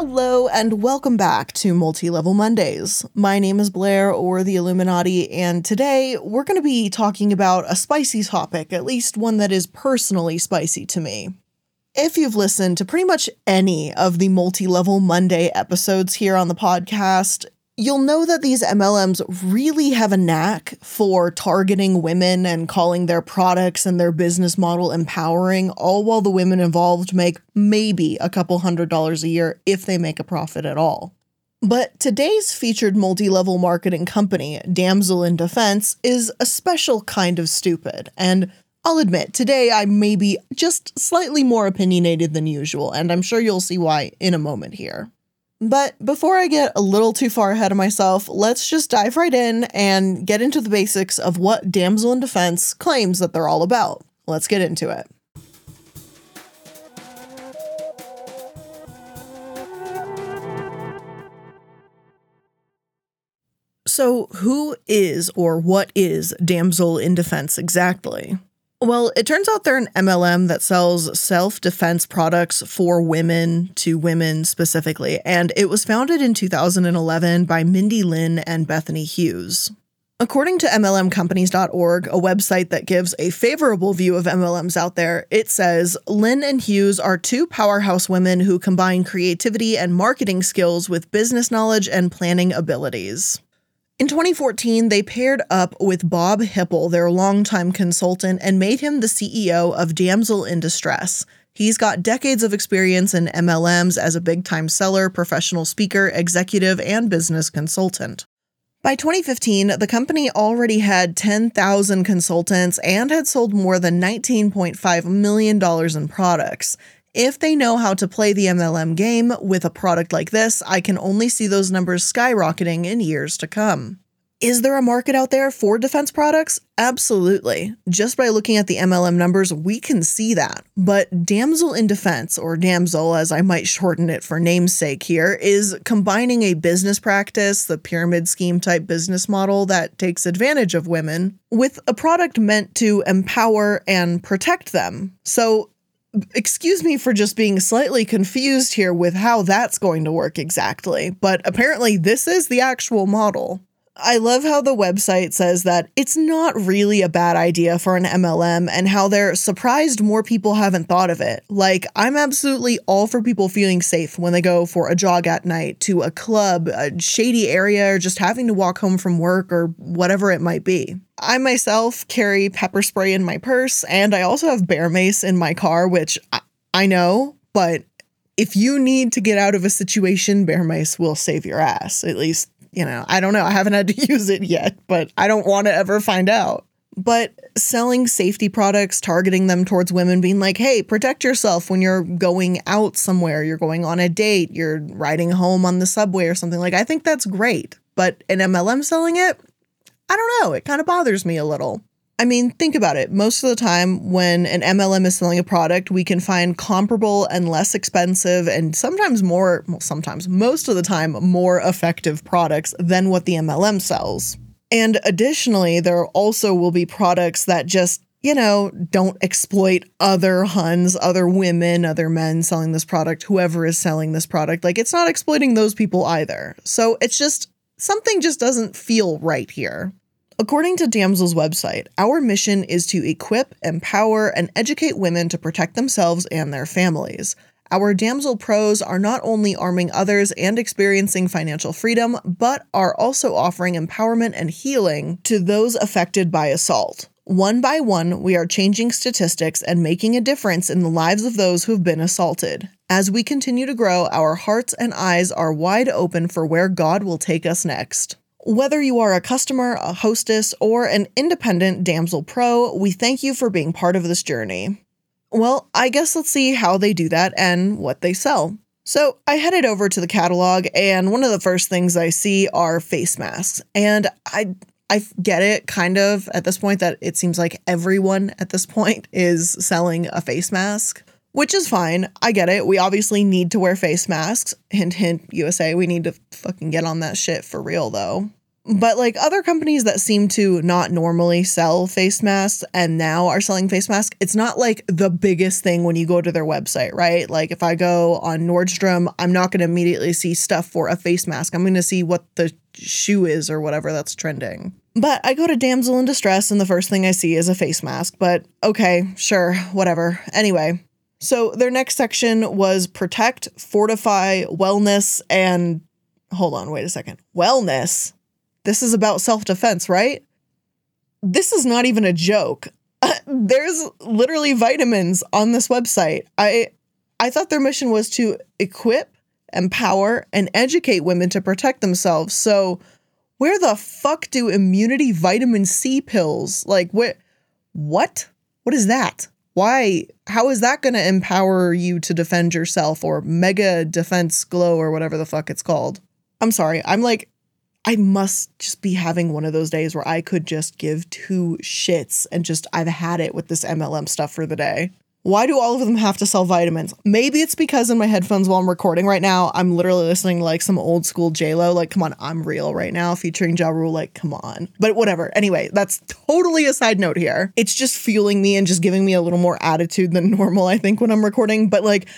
Hello, and welcome back to Multi Level Mondays. My name is Blair, or the iilluminaughtii, and today we're going to be talking about a spicy topic, at least one that is personally spicy to me. If you've listened to pretty much any of the Multi Level Monday episodes here on the podcast, you'll know that these MLMs really have a knack for targeting women and calling their products and their business model empowering, all while the women involved make maybe a couple hundred dollars a year if they make a profit at all. But today's featured multi level marketing company, Damsel in Defense, is a special kind of stupid. And I'll admit, today I may be just slightly more opinionated than usual, and I'm sure you'll see why in a moment here. But before I get a little too far ahead of myself, let's just dive right in and get into the basics of what Damsel in Defense claims that they're all about. Let's get into it. So, who is or what is Damsel in Defense exactly? Well, it turns out they're an MLM that sells self defense products for women to women specifically, and it was founded in 2011 by Mindy Lynn and Bethany Hughes. According to MLMcompanies.org, a website that gives a favorable view of MLMs out there, it says Lynn and Hughes are two powerhouse women who combine creativity and marketing skills with business knowledge and planning abilities. In 2014, they paired up with Bob Hipple, their longtime consultant, and made him the CEO of Damsel in Distress. He's got decades of experience in MLMs as a big time seller, professional speaker, executive, and business consultant. By 2015, the company already had 10,000 consultants and had sold more than $19.5 million in products. If they know how to play the MLM game with a product like this, I can only see those numbers skyrocketing in years to come. Is there a market out there for defense products? Absolutely. Just by looking at the MLM numbers, we can see that. But Damsel in Defense, or Damsel as I might shorten it for namesake here, is combining a business practice, the pyramid scheme type business model that takes advantage of women, with a product meant to empower and protect them. So excuse me for just being slightly confused here with how that's going to work exactly, but apparently this is the actual model. I love how the website says that it's not really a bad idea for an MLM and how they're surprised more people haven't thought of it. Like, I'm absolutely all for people feeling safe when they go for a jog at night to a club, a shady area, or just having to walk home from work or whatever it might be. I myself carry pepper spray in my purse and I also have bear mace in my car, which I, I know, but if you need to get out of a situation, bear mace will save your ass. At least you know, I don't know. I haven't had to use it yet, but I don't want to ever find out. But selling safety products, targeting them towards women, being like, hey, protect yourself when you're going out somewhere, you're going on a date, you're riding home on the subway or something like I think that's great. But an MLM selling it, I don't know. It kind of bothers me a little. I mean, think about it. Most of the time, when an MLM is selling a product, we can find comparable and less expensive and sometimes more, well, sometimes, most of the time, more effective products than what the MLM sells. And additionally, there also will be products that just, you know, don't exploit other Huns, other women, other men selling this product, whoever is selling this product. Like, it's not exploiting those people either. So it's just, something just doesn't feel right here. According to Damsel's website, our mission is to equip, empower, and educate women to protect themselves and their families. Our Damsel Pros are not only arming others and experiencing financial freedom, but are also offering empowerment and healing to those affected by assault. One by one, we are changing statistics and making a difference in the lives of those who've been assaulted. As we continue to grow, our hearts and eyes are wide open for where God will take us next. Whether you are a customer, a hostess, or an independent Damsel Pro, we thank you for being part of this journey. Well, I guess let's see how they do that and what they sell. So I headed over to the catalog, and one of the first things I see are face masks. And I I get it kind of at this point that it seems like everyone at this point is selling a face mask, which is fine. I get it. We obviously need to wear face masks. Hint, hint, USA. We need to fucking get on that shit for real, though. But like other companies that seem to not normally sell face masks and now are selling face masks, it's not like the biggest thing when you go to their website, right? Like if I go on Nordstrom, I'm not going to immediately see stuff for a face mask. I'm going to see what the shoe is or whatever that's trending. But I go to Damsel in Distress and the first thing I see is a face mask. But okay, sure, whatever. Anyway, so their next section was protect, fortify, wellness, and hold on, wait a second. Wellness. This is about self defense, right? This is not even a joke. There's literally vitamins on this website. I I thought their mission was to equip, empower, and educate women to protect themselves. So, where the fuck do immunity vitamin C pills like what what? What is that? Why? How is that going to empower you to defend yourself or mega defense glow or whatever the fuck it's called? I'm sorry. I'm like, I must just be having one of those days where I could just give two shits and just, I've had it with this MLM stuff for the day. Why do all of them have to sell vitamins? Maybe it's because in my headphones while I'm recording right now, I'm literally listening to like some old school Lo. Like, come on, I'm real right now, featuring Ja Rule. Like, come on. But whatever. Anyway, that's totally a side note here. It's just fueling me and just giving me a little more attitude than normal, I think, when I'm recording. But like,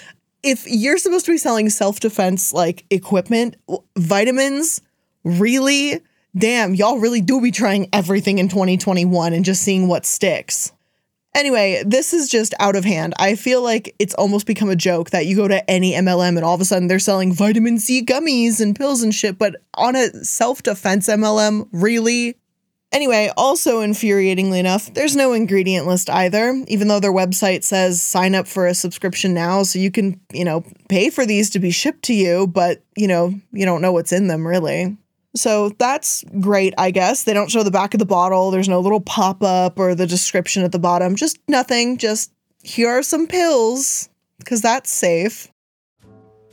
if you're supposed to be selling self defense like equipment, vitamins, really? Damn, y'all really do be trying everything in 2021 and just seeing what sticks. Anyway, this is just out of hand. I feel like it's almost become a joke that you go to any MLM and all of a sudden they're selling vitamin C gummies and pills and shit, but on a self defense MLM, really? Anyway, also infuriatingly enough, there's no ingredient list either, even though their website says sign up for a subscription now so you can, you know, pay for these to be shipped to you, but, you know, you don't know what's in them really. So that's great, I guess. They don't show the back of the bottle. There's no little pop up or the description at the bottom. Just nothing. Just here are some pills because that's safe.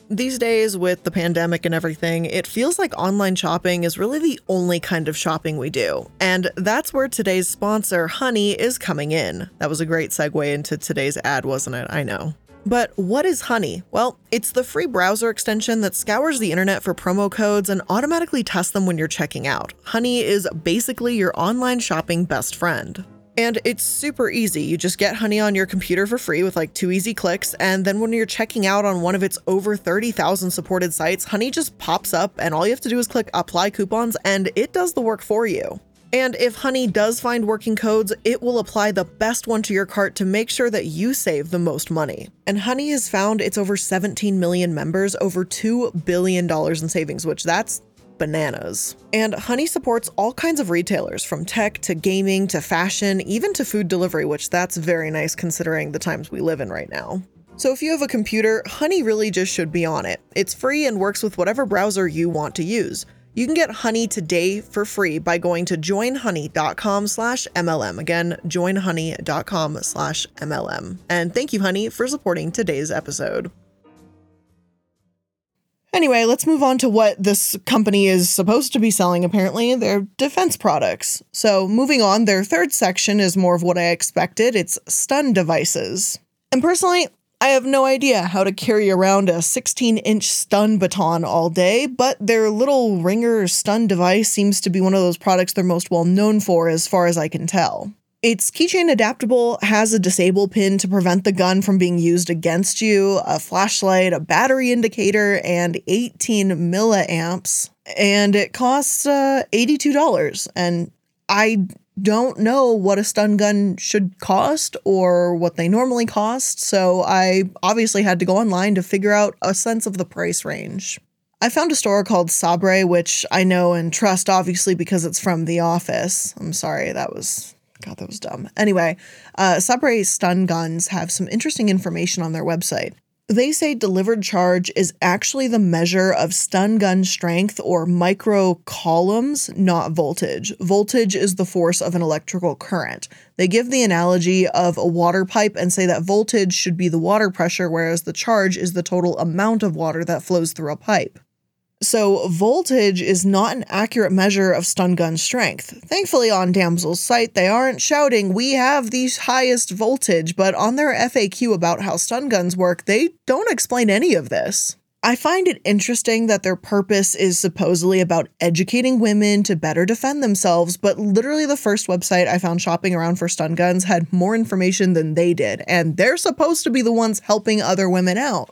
These days, with the pandemic and everything, it feels like online shopping is really the only kind of shopping we do. And that's where today's sponsor, Honey, is coming in. That was a great segue into today's ad, wasn't it? I know. But what is Honey? Well, it's the free browser extension that scours the internet for promo codes and automatically tests them when you're checking out. Honey is basically your online shopping best friend. And it's super easy. You just get Honey on your computer for free with like two easy clicks. And then when you're checking out on one of its over 30,000 supported sites, Honey just pops up and all you have to do is click apply coupons and it does the work for you. And if Honey does find working codes, it will apply the best one to your cart to make sure that you save the most money. And Honey has found its over 17 million members over $2 billion in savings, which that's bananas. And Honey supports all kinds of retailers from tech to gaming to fashion, even to food delivery, which that's very nice considering the times we live in right now. So if you have a computer, Honey really just should be on it. It's free and works with whatever browser you want to use. You can get Honey today for free by going to joinhoney.com slash MLM. Again, joinhoney.com slash MLM. And thank you, Honey, for supporting today's episode. Anyway, let's move on to what this company is supposed to be selling, apparently. Their defense products. So, moving on, their third section is more of what I expected it's stun devices. And personally, I have no idea how to carry around a 16 inch stun baton all day, but their little ringer stun device seems to be one of those products they're most well known for, as far as I can tell. It's keychain adaptable, has a disable pin to prevent the gun from being used against you, a flashlight, a battery indicator, and 18 milliamps. And it costs uh, $82. And I don't know what a stun gun should cost or what they normally cost, so I obviously had to go online to figure out a sense of the price range. I found a store called Sabre, which I know and trust obviously because it's from The Office. I'm sorry, that was God, that was dumb. Anyway, uh, Sabre stun guns have some interesting information on their website. They say delivered charge is actually the measure of stun gun strength or microcoulombs, not voltage. Voltage is the force of an electrical current. They give the analogy of a water pipe and say that voltage should be the water pressure, whereas the charge is the total amount of water that flows through a pipe. So, voltage is not an accurate measure of stun gun strength. Thankfully, on Damsel's site, they aren't shouting, We have the highest voltage, but on their FAQ about how stun guns work, they don't explain any of this. I find it interesting that their purpose is supposedly about educating women to better defend themselves, but literally the first website I found shopping around for stun guns had more information than they did, and they're supposed to be the ones helping other women out.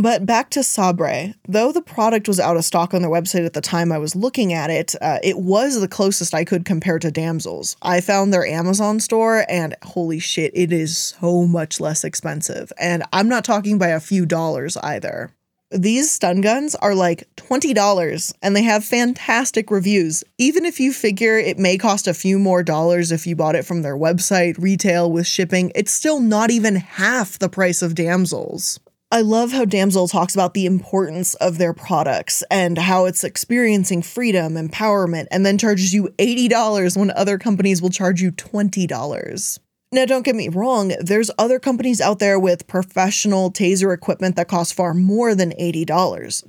But back to Sabre. Though the product was out of stock on their website at the time I was looking at it, uh, it was the closest I could compare to Damsel's. I found their Amazon store, and holy shit, it is so much less expensive. And I'm not talking by a few dollars either. These stun guns are like $20 and they have fantastic reviews. Even if you figure it may cost a few more dollars if you bought it from their website, retail with shipping, it's still not even half the price of Damsel's. I love how Damsel talks about the importance of their products and how it's experiencing freedom, empowerment, and then charges you $80 when other companies will charge you $20. Now, don't get me wrong, there's other companies out there with professional taser equipment that costs far more than $80.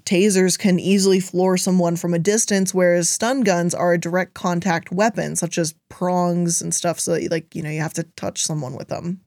Tasers can easily floor someone from a distance, whereas stun guns are a direct contact weapon, such as prongs and stuff, so that, like, you know, you have to touch someone with them.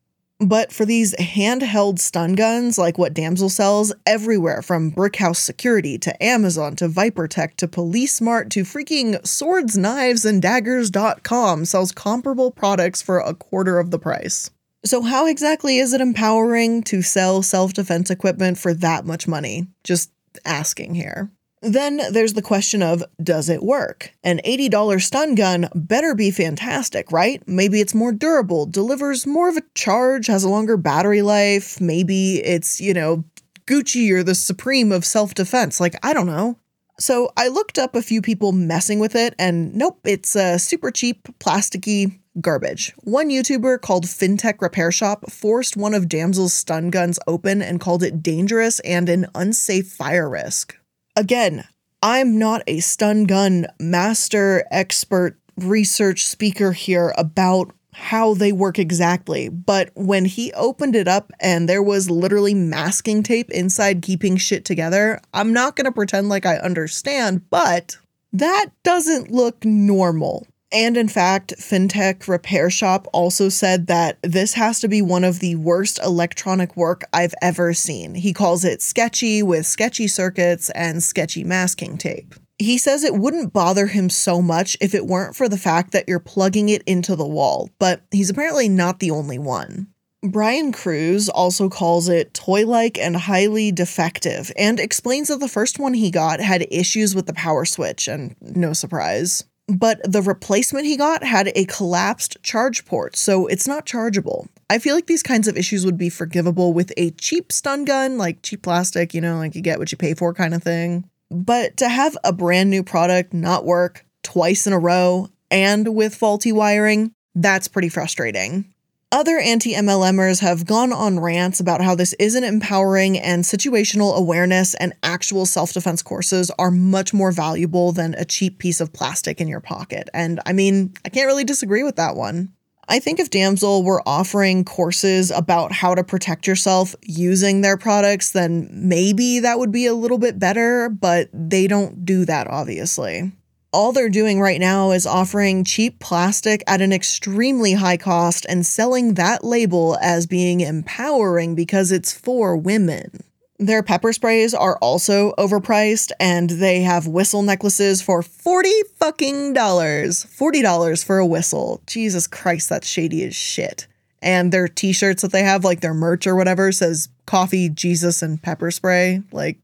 But for these handheld stun guns, like what Damsel sells, everywhere from Brickhouse Security to Amazon to ViperTek to Police Smart to freaking Swords, Knives, and Daggers.com sells comparable products for a quarter of the price. So, how exactly is it empowering to sell self defense equipment for that much money? Just asking here. Then there's the question of does it work? An $80 stun gun better be fantastic, right? Maybe it's more durable, delivers more of a charge, has a longer battery life. Maybe it's, you know, Gucci or the supreme of self defense. Like, I don't know. So I looked up a few people messing with it, and nope, it's a super cheap, plasticky garbage. One YouTuber called FinTech Repair Shop forced one of Damsel's stun guns open and called it dangerous and an unsafe fire risk. Again, I'm not a stun gun master expert research speaker here about how they work exactly, but when he opened it up and there was literally masking tape inside keeping shit together, I'm not going to pretend like I understand, but that doesn't look normal. And in fact, FinTech Repair Shop also said that this has to be one of the worst electronic work I've ever seen. He calls it sketchy with sketchy circuits and sketchy masking tape. He says it wouldn't bother him so much if it weren't for the fact that you're plugging it into the wall, but he's apparently not the only one. Brian Cruz also calls it toy like and highly defective and explains that the first one he got had issues with the power switch, and no surprise but the replacement he got had a collapsed charge port, so it's not chargeable. I feel like these kinds of issues would be forgivable with a cheap stun gun, like cheap plastic, you know, like you get what you pay for kind of thing. But to have a brand new product not work twice in a row and with faulty wiring, that's pretty frustrating. Other anti MLMers have gone on rants about how this isn't empowering and situational awareness and actual self defense courses are much more valuable than a cheap piece of plastic in your pocket. And I mean, I can't really disagree with that one. I think if Damsel were offering courses about how to protect yourself using their products, then maybe that would be a little bit better, but they don't do that, obviously all they're doing right now is offering cheap plastic at an extremely high cost and selling that label as being empowering because it's for women. Their pepper sprays are also overpriced and they have whistle necklaces for 40 fucking dollars. $40 for a whistle. Jesus Christ, that's shady as shit. And their t-shirts that they have like their merch or whatever says coffee, Jesus and pepper spray. Like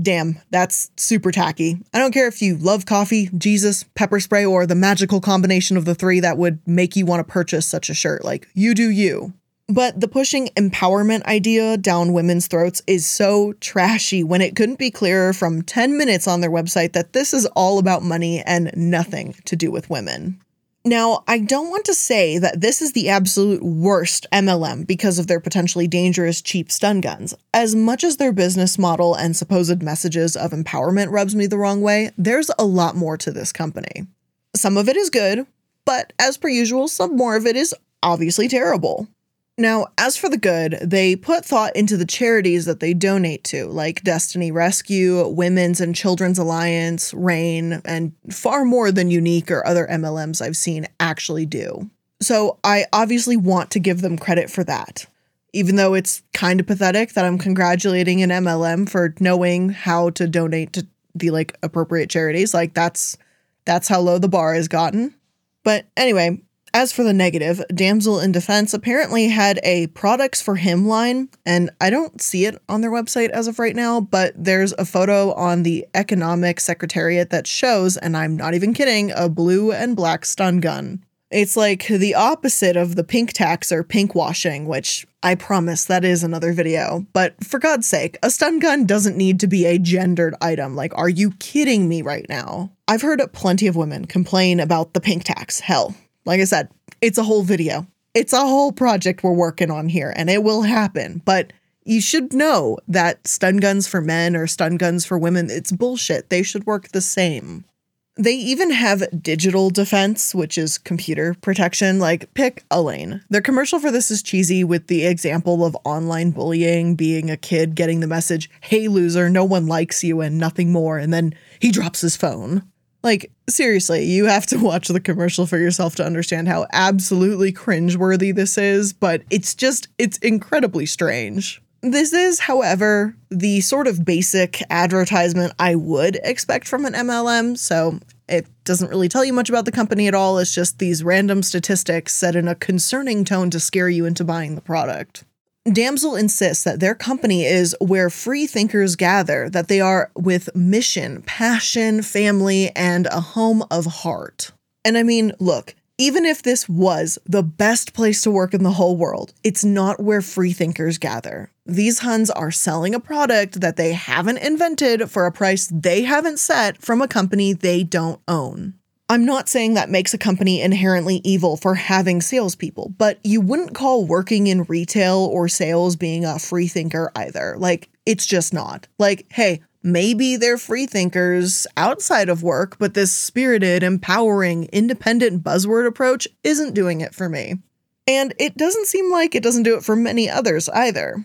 Damn, that's super tacky. I don't care if you love coffee, Jesus, pepper spray, or the magical combination of the three that would make you want to purchase such a shirt. Like, you do you. But the pushing empowerment idea down women's throats is so trashy when it couldn't be clearer from 10 minutes on their website that this is all about money and nothing to do with women. Now, I don't want to say that this is the absolute worst MLM because of their potentially dangerous cheap stun guns. As much as their business model and supposed messages of empowerment rubs me the wrong way, there's a lot more to this company. Some of it is good, but as per usual, some more of it is obviously terrible. Now, as for the good, they put thought into the charities that they donate to, like Destiny Rescue, Women's and Children's Alliance, RAINN, and far more than Younique or other MLMs I've seen actually do. So I obviously want to give them credit for that. even though it's kind of pathetic that I'm congratulating an MLM for knowing how to donate to the like appropriate charities. Like that's that's how low the bar has gotten. But anyway, as for the negative, Damsel in Defense apparently had a products for him line, and I don't see it on their website as of right now, but there's a photo on the Economic Secretariat that shows, and I'm not even kidding, a blue and black stun gun. It's like the opposite of the pink tax or pink washing, which I promise that is another video. But for God's sake, a stun gun doesn't need to be a gendered item. Like, are you kidding me right now? I've heard plenty of women complain about the pink tax. Hell, like I said, it's a whole video. It's a whole project we're working on here, and it will happen. But you should know that stun guns for men or stun guns for women, it's bullshit. They should work the same. They even have digital defense, which is computer protection. Like, pick a lane. Their commercial for this is cheesy with the example of online bullying, being a kid getting the message, hey, loser, no one likes you and nothing more. And then he drops his phone. Like, seriously, you have to watch the commercial for yourself to understand how absolutely cringeworthy this is, but it's just, it's incredibly strange. This is, however, the sort of basic advertisement I would expect from an MLM, so it doesn't really tell you much about the company at all. It's just these random statistics set in a concerning tone to scare you into buying the product. Damsel insists that their company is where free thinkers gather, that they are with mission, passion, family, and a home of heart. And I mean, look, even if this was the best place to work in the whole world, it's not where free thinkers gather. These Huns are selling a product that they haven't invented for a price they haven't set from a company they don't own. I'm not saying that makes a company inherently evil for having salespeople, but you wouldn't call working in retail or sales being a free thinker either. Like, it's just not. Like, hey, maybe they're free thinkers outside of work, but this spirited, empowering, independent buzzword approach isn't doing it for me. And it doesn't seem like it doesn't do it for many others either.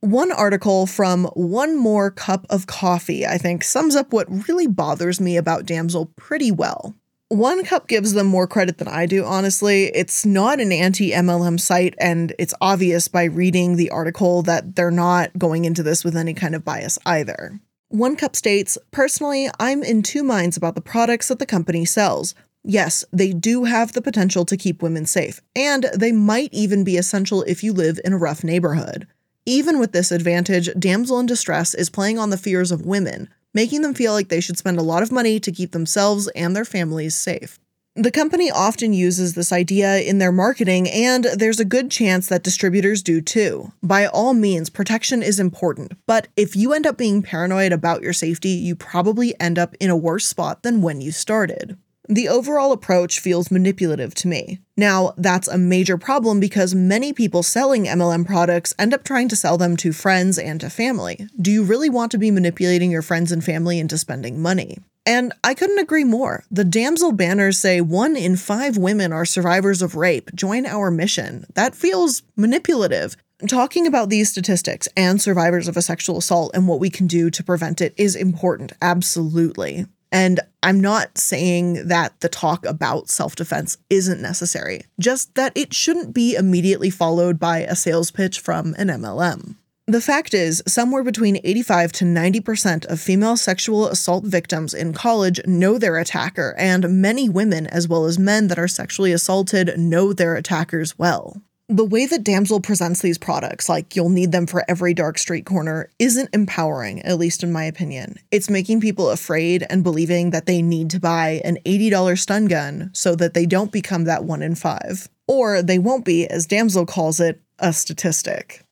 One article from One More Cup of Coffee, I think, sums up what really bothers me about Damsel pretty well. One Cup gives them more credit than I do, honestly. It's not an anti MLM site, and it's obvious by reading the article that they're not going into this with any kind of bias either. One Cup states Personally, I'm in two minds about the products that the company sells. Yes, they do have the potential to keep women safe, and they might even be essential if you live in a rough neighborhood. Even with this advantage, Damsel in Distress is playing on the fears of women, making them feel like they should spend a lot of money to keep themselves and their families safe. The company often uses this idea in their marketing, and there's a good chance that distributors do too. By all means, protection is important, but if you end up being paranoid about your safety, you probably end up in a worse spot than when you started. The overall approach feels manipulative to me. Now, that's a major problem because many people selling MLM products end up trying to sell them to friends and to family. Do you really want to be manipulating your friends and family into spending money? And I couldn't agree more. The damsel banners say one in five women are survivors of rape. Join our mission. That feels manipulative. Talking about these statistics and survivors of a sexual assault and what we can do to prevent it is important, absolutely. And I'm not saying that the talk about self defense isn't necessary, just that it shouldn't be immediately followed by a sales pitch from an MLM. The fact is, somewhere between 85 to 90% of female sexual assault victims in college know their attacker, and many women, as well as men that are sexually assaulted, know their attackers well the way that Damsel presents these products, like you'll need them for every dark street corner, isn't empowering, at least in my opinion. It's making people afraid and believing that they need to buy an $80 stun gun so that they don't become that one in five. Or they won't be, as Damsel calls it, a statistic.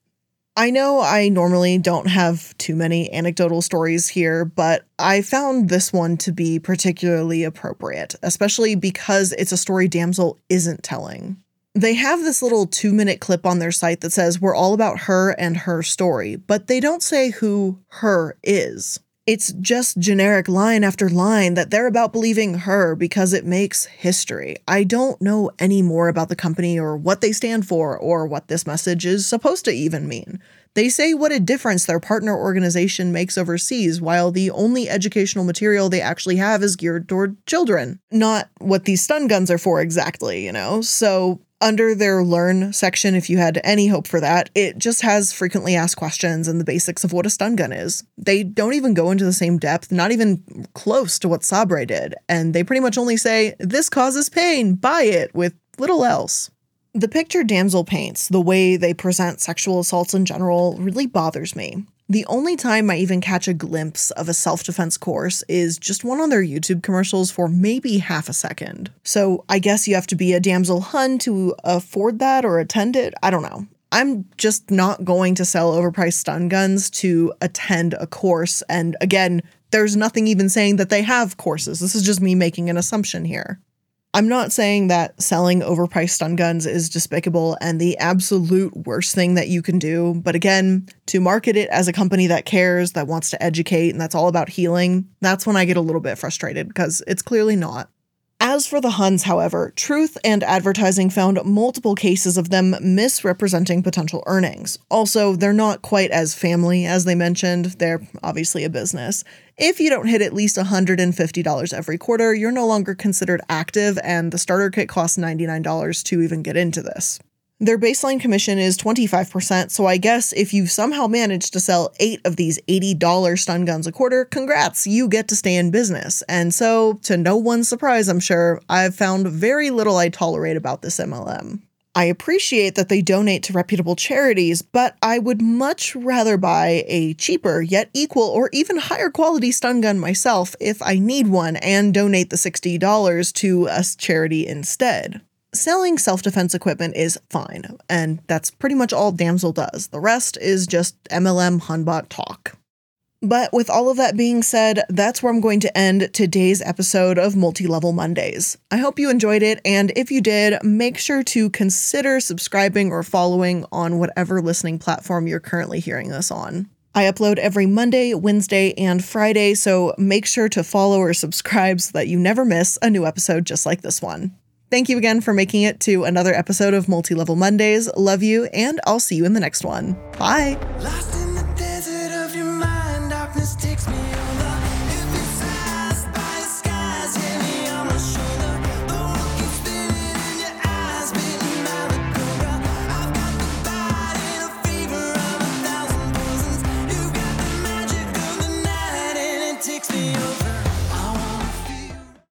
I know I normally don't have too many anecdotal stories here, but I found this one to be particularly appropriate, especially because it's a story Damsel isn't telling they have this little two minute clip on their site that says, We're all about her and her story, but they don't say who her is. It's just generic line after line that they're about believing her because it makes history. I don't know any more about the company or what they stand for or what this message is supposed to even mean. They say what a difference their partner organization makes overseas, while the only educational material they actually have is geared toward children. Not what these stun guns are for exactly, you know? So Under their learn section, if you had any hope for that, it just has frequently asked questions and the basics of what a stun gun is. They don't even go into the same depth, not even close to what Sabre did, and they pretty much only say, This causes pain, buy it, with little else. The picture Damsel paints, the way they present sexual assaults in general, really bothers me. The only time I even catch a glimpse of a self defense course is just one on their YouTube commercials for maybe half a second. So I guess you have to be a damsel hun to afford that or attend it. I don't know. I'm just not going to sell overpriced stun guns to attend a course. And again, there's nothing even saying that they have courses. This is just me making an assumption here. I'm not saying that selling overpriced stun guns is despicable and the absolute worst thing that you can do, but again, to market it as a company that cares, that wants to educate, and that's all about healing, that's when I get a little bit frustrated because it's clearly not. As for the Huns, however, Truth in Advertising found multiple cases of them misrepresenting potential earnings. Also, they're not quite as family as they mentioned, they're obviously a business. If you don't hit at least $150 every quarter, you're no longer considered active, and the starter kit costs $99 to even get into this. Their baseline commission is 25%, so I guess if you've somehow manage to sell eight of these $80 stun guns a quarter, congrats, you get to stay in business. And so, to no one's surprise, I'm sure, I've found very little I tolerate about this MLM. I appreciate that they donate to reputable charities, but I would much rather buy a cheaper yet equal or even higher quality stun gun myself if I need one and donate the $60 to a charity instead. Selling self defense equipment is fine, and that's pretty much all Damsel does. The rest is just MLM Hunbot talk. But with all of that being said, that's where I'm going to end today's episode of Multi Level Mondays. I hope you enjoyed it, and if you did, make sure to consider subscribing or following on whatever listening platform you're currently hearing this on. I upload every Monday, Wednesday, and Friday, so make sure to follow or subscribe so that you never miss a new episode just like this one. Thank you again for making it to another episode of Multi Level Mondays. Love you, and I'll see you in the next one. Bye.